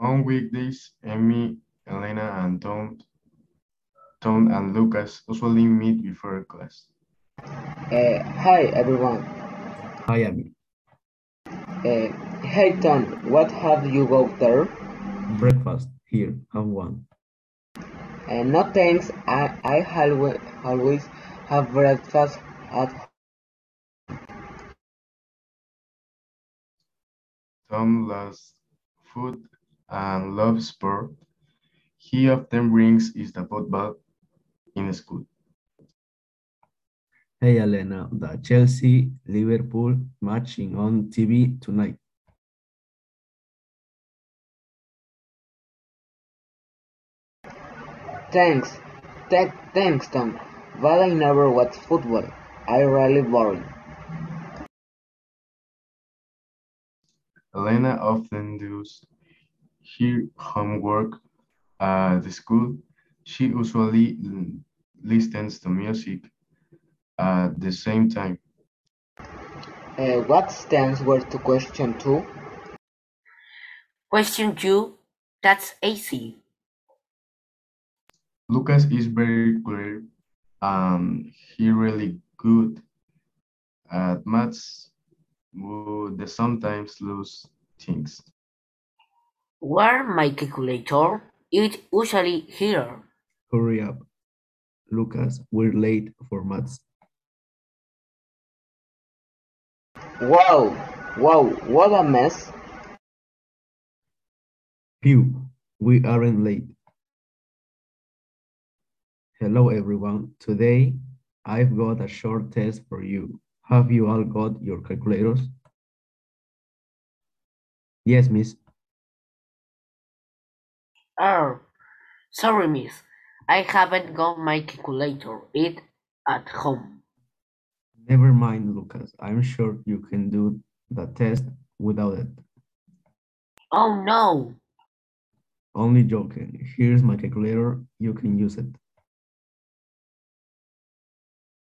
On weekdays, Emmy, Elena, and Tom, Tom and Lucas usually meet before class. Uh, hi, everyone. Hi, Amy. Uh, hey, Tom, what have you got there? Breakfast. Here, have one. Uh, no thanks, I, I always, always have breakfast at Tom loves food and loves sport. He often brings his football in school. Hey, Elena, the Chelsea Liverpool matching on TV tonight. Thanks. Th thanks, Tom. But I never watch football. I really boring. Elena often does her homework at the school. She usually listens to music at the same time. Uh, what stands were to question two? Question two, that's easy. Lucas is very clear and he really good at maths, but sometimes lose things. Where my calculator? It usually here. Hurry up. Lucas, we're late for maths. Wow, wow, what a mess. Phew, we aren't late. Hello, everyone. Today, I've got a short test for you. Have you all got your calculators? Yes, miss. Oh, sorry, miss. I haven't got my calculator. It at home. Never mind, Lucas. I'm sure you can do the test without it. Oh, no. Only joking. Here's my calculator. You can use it.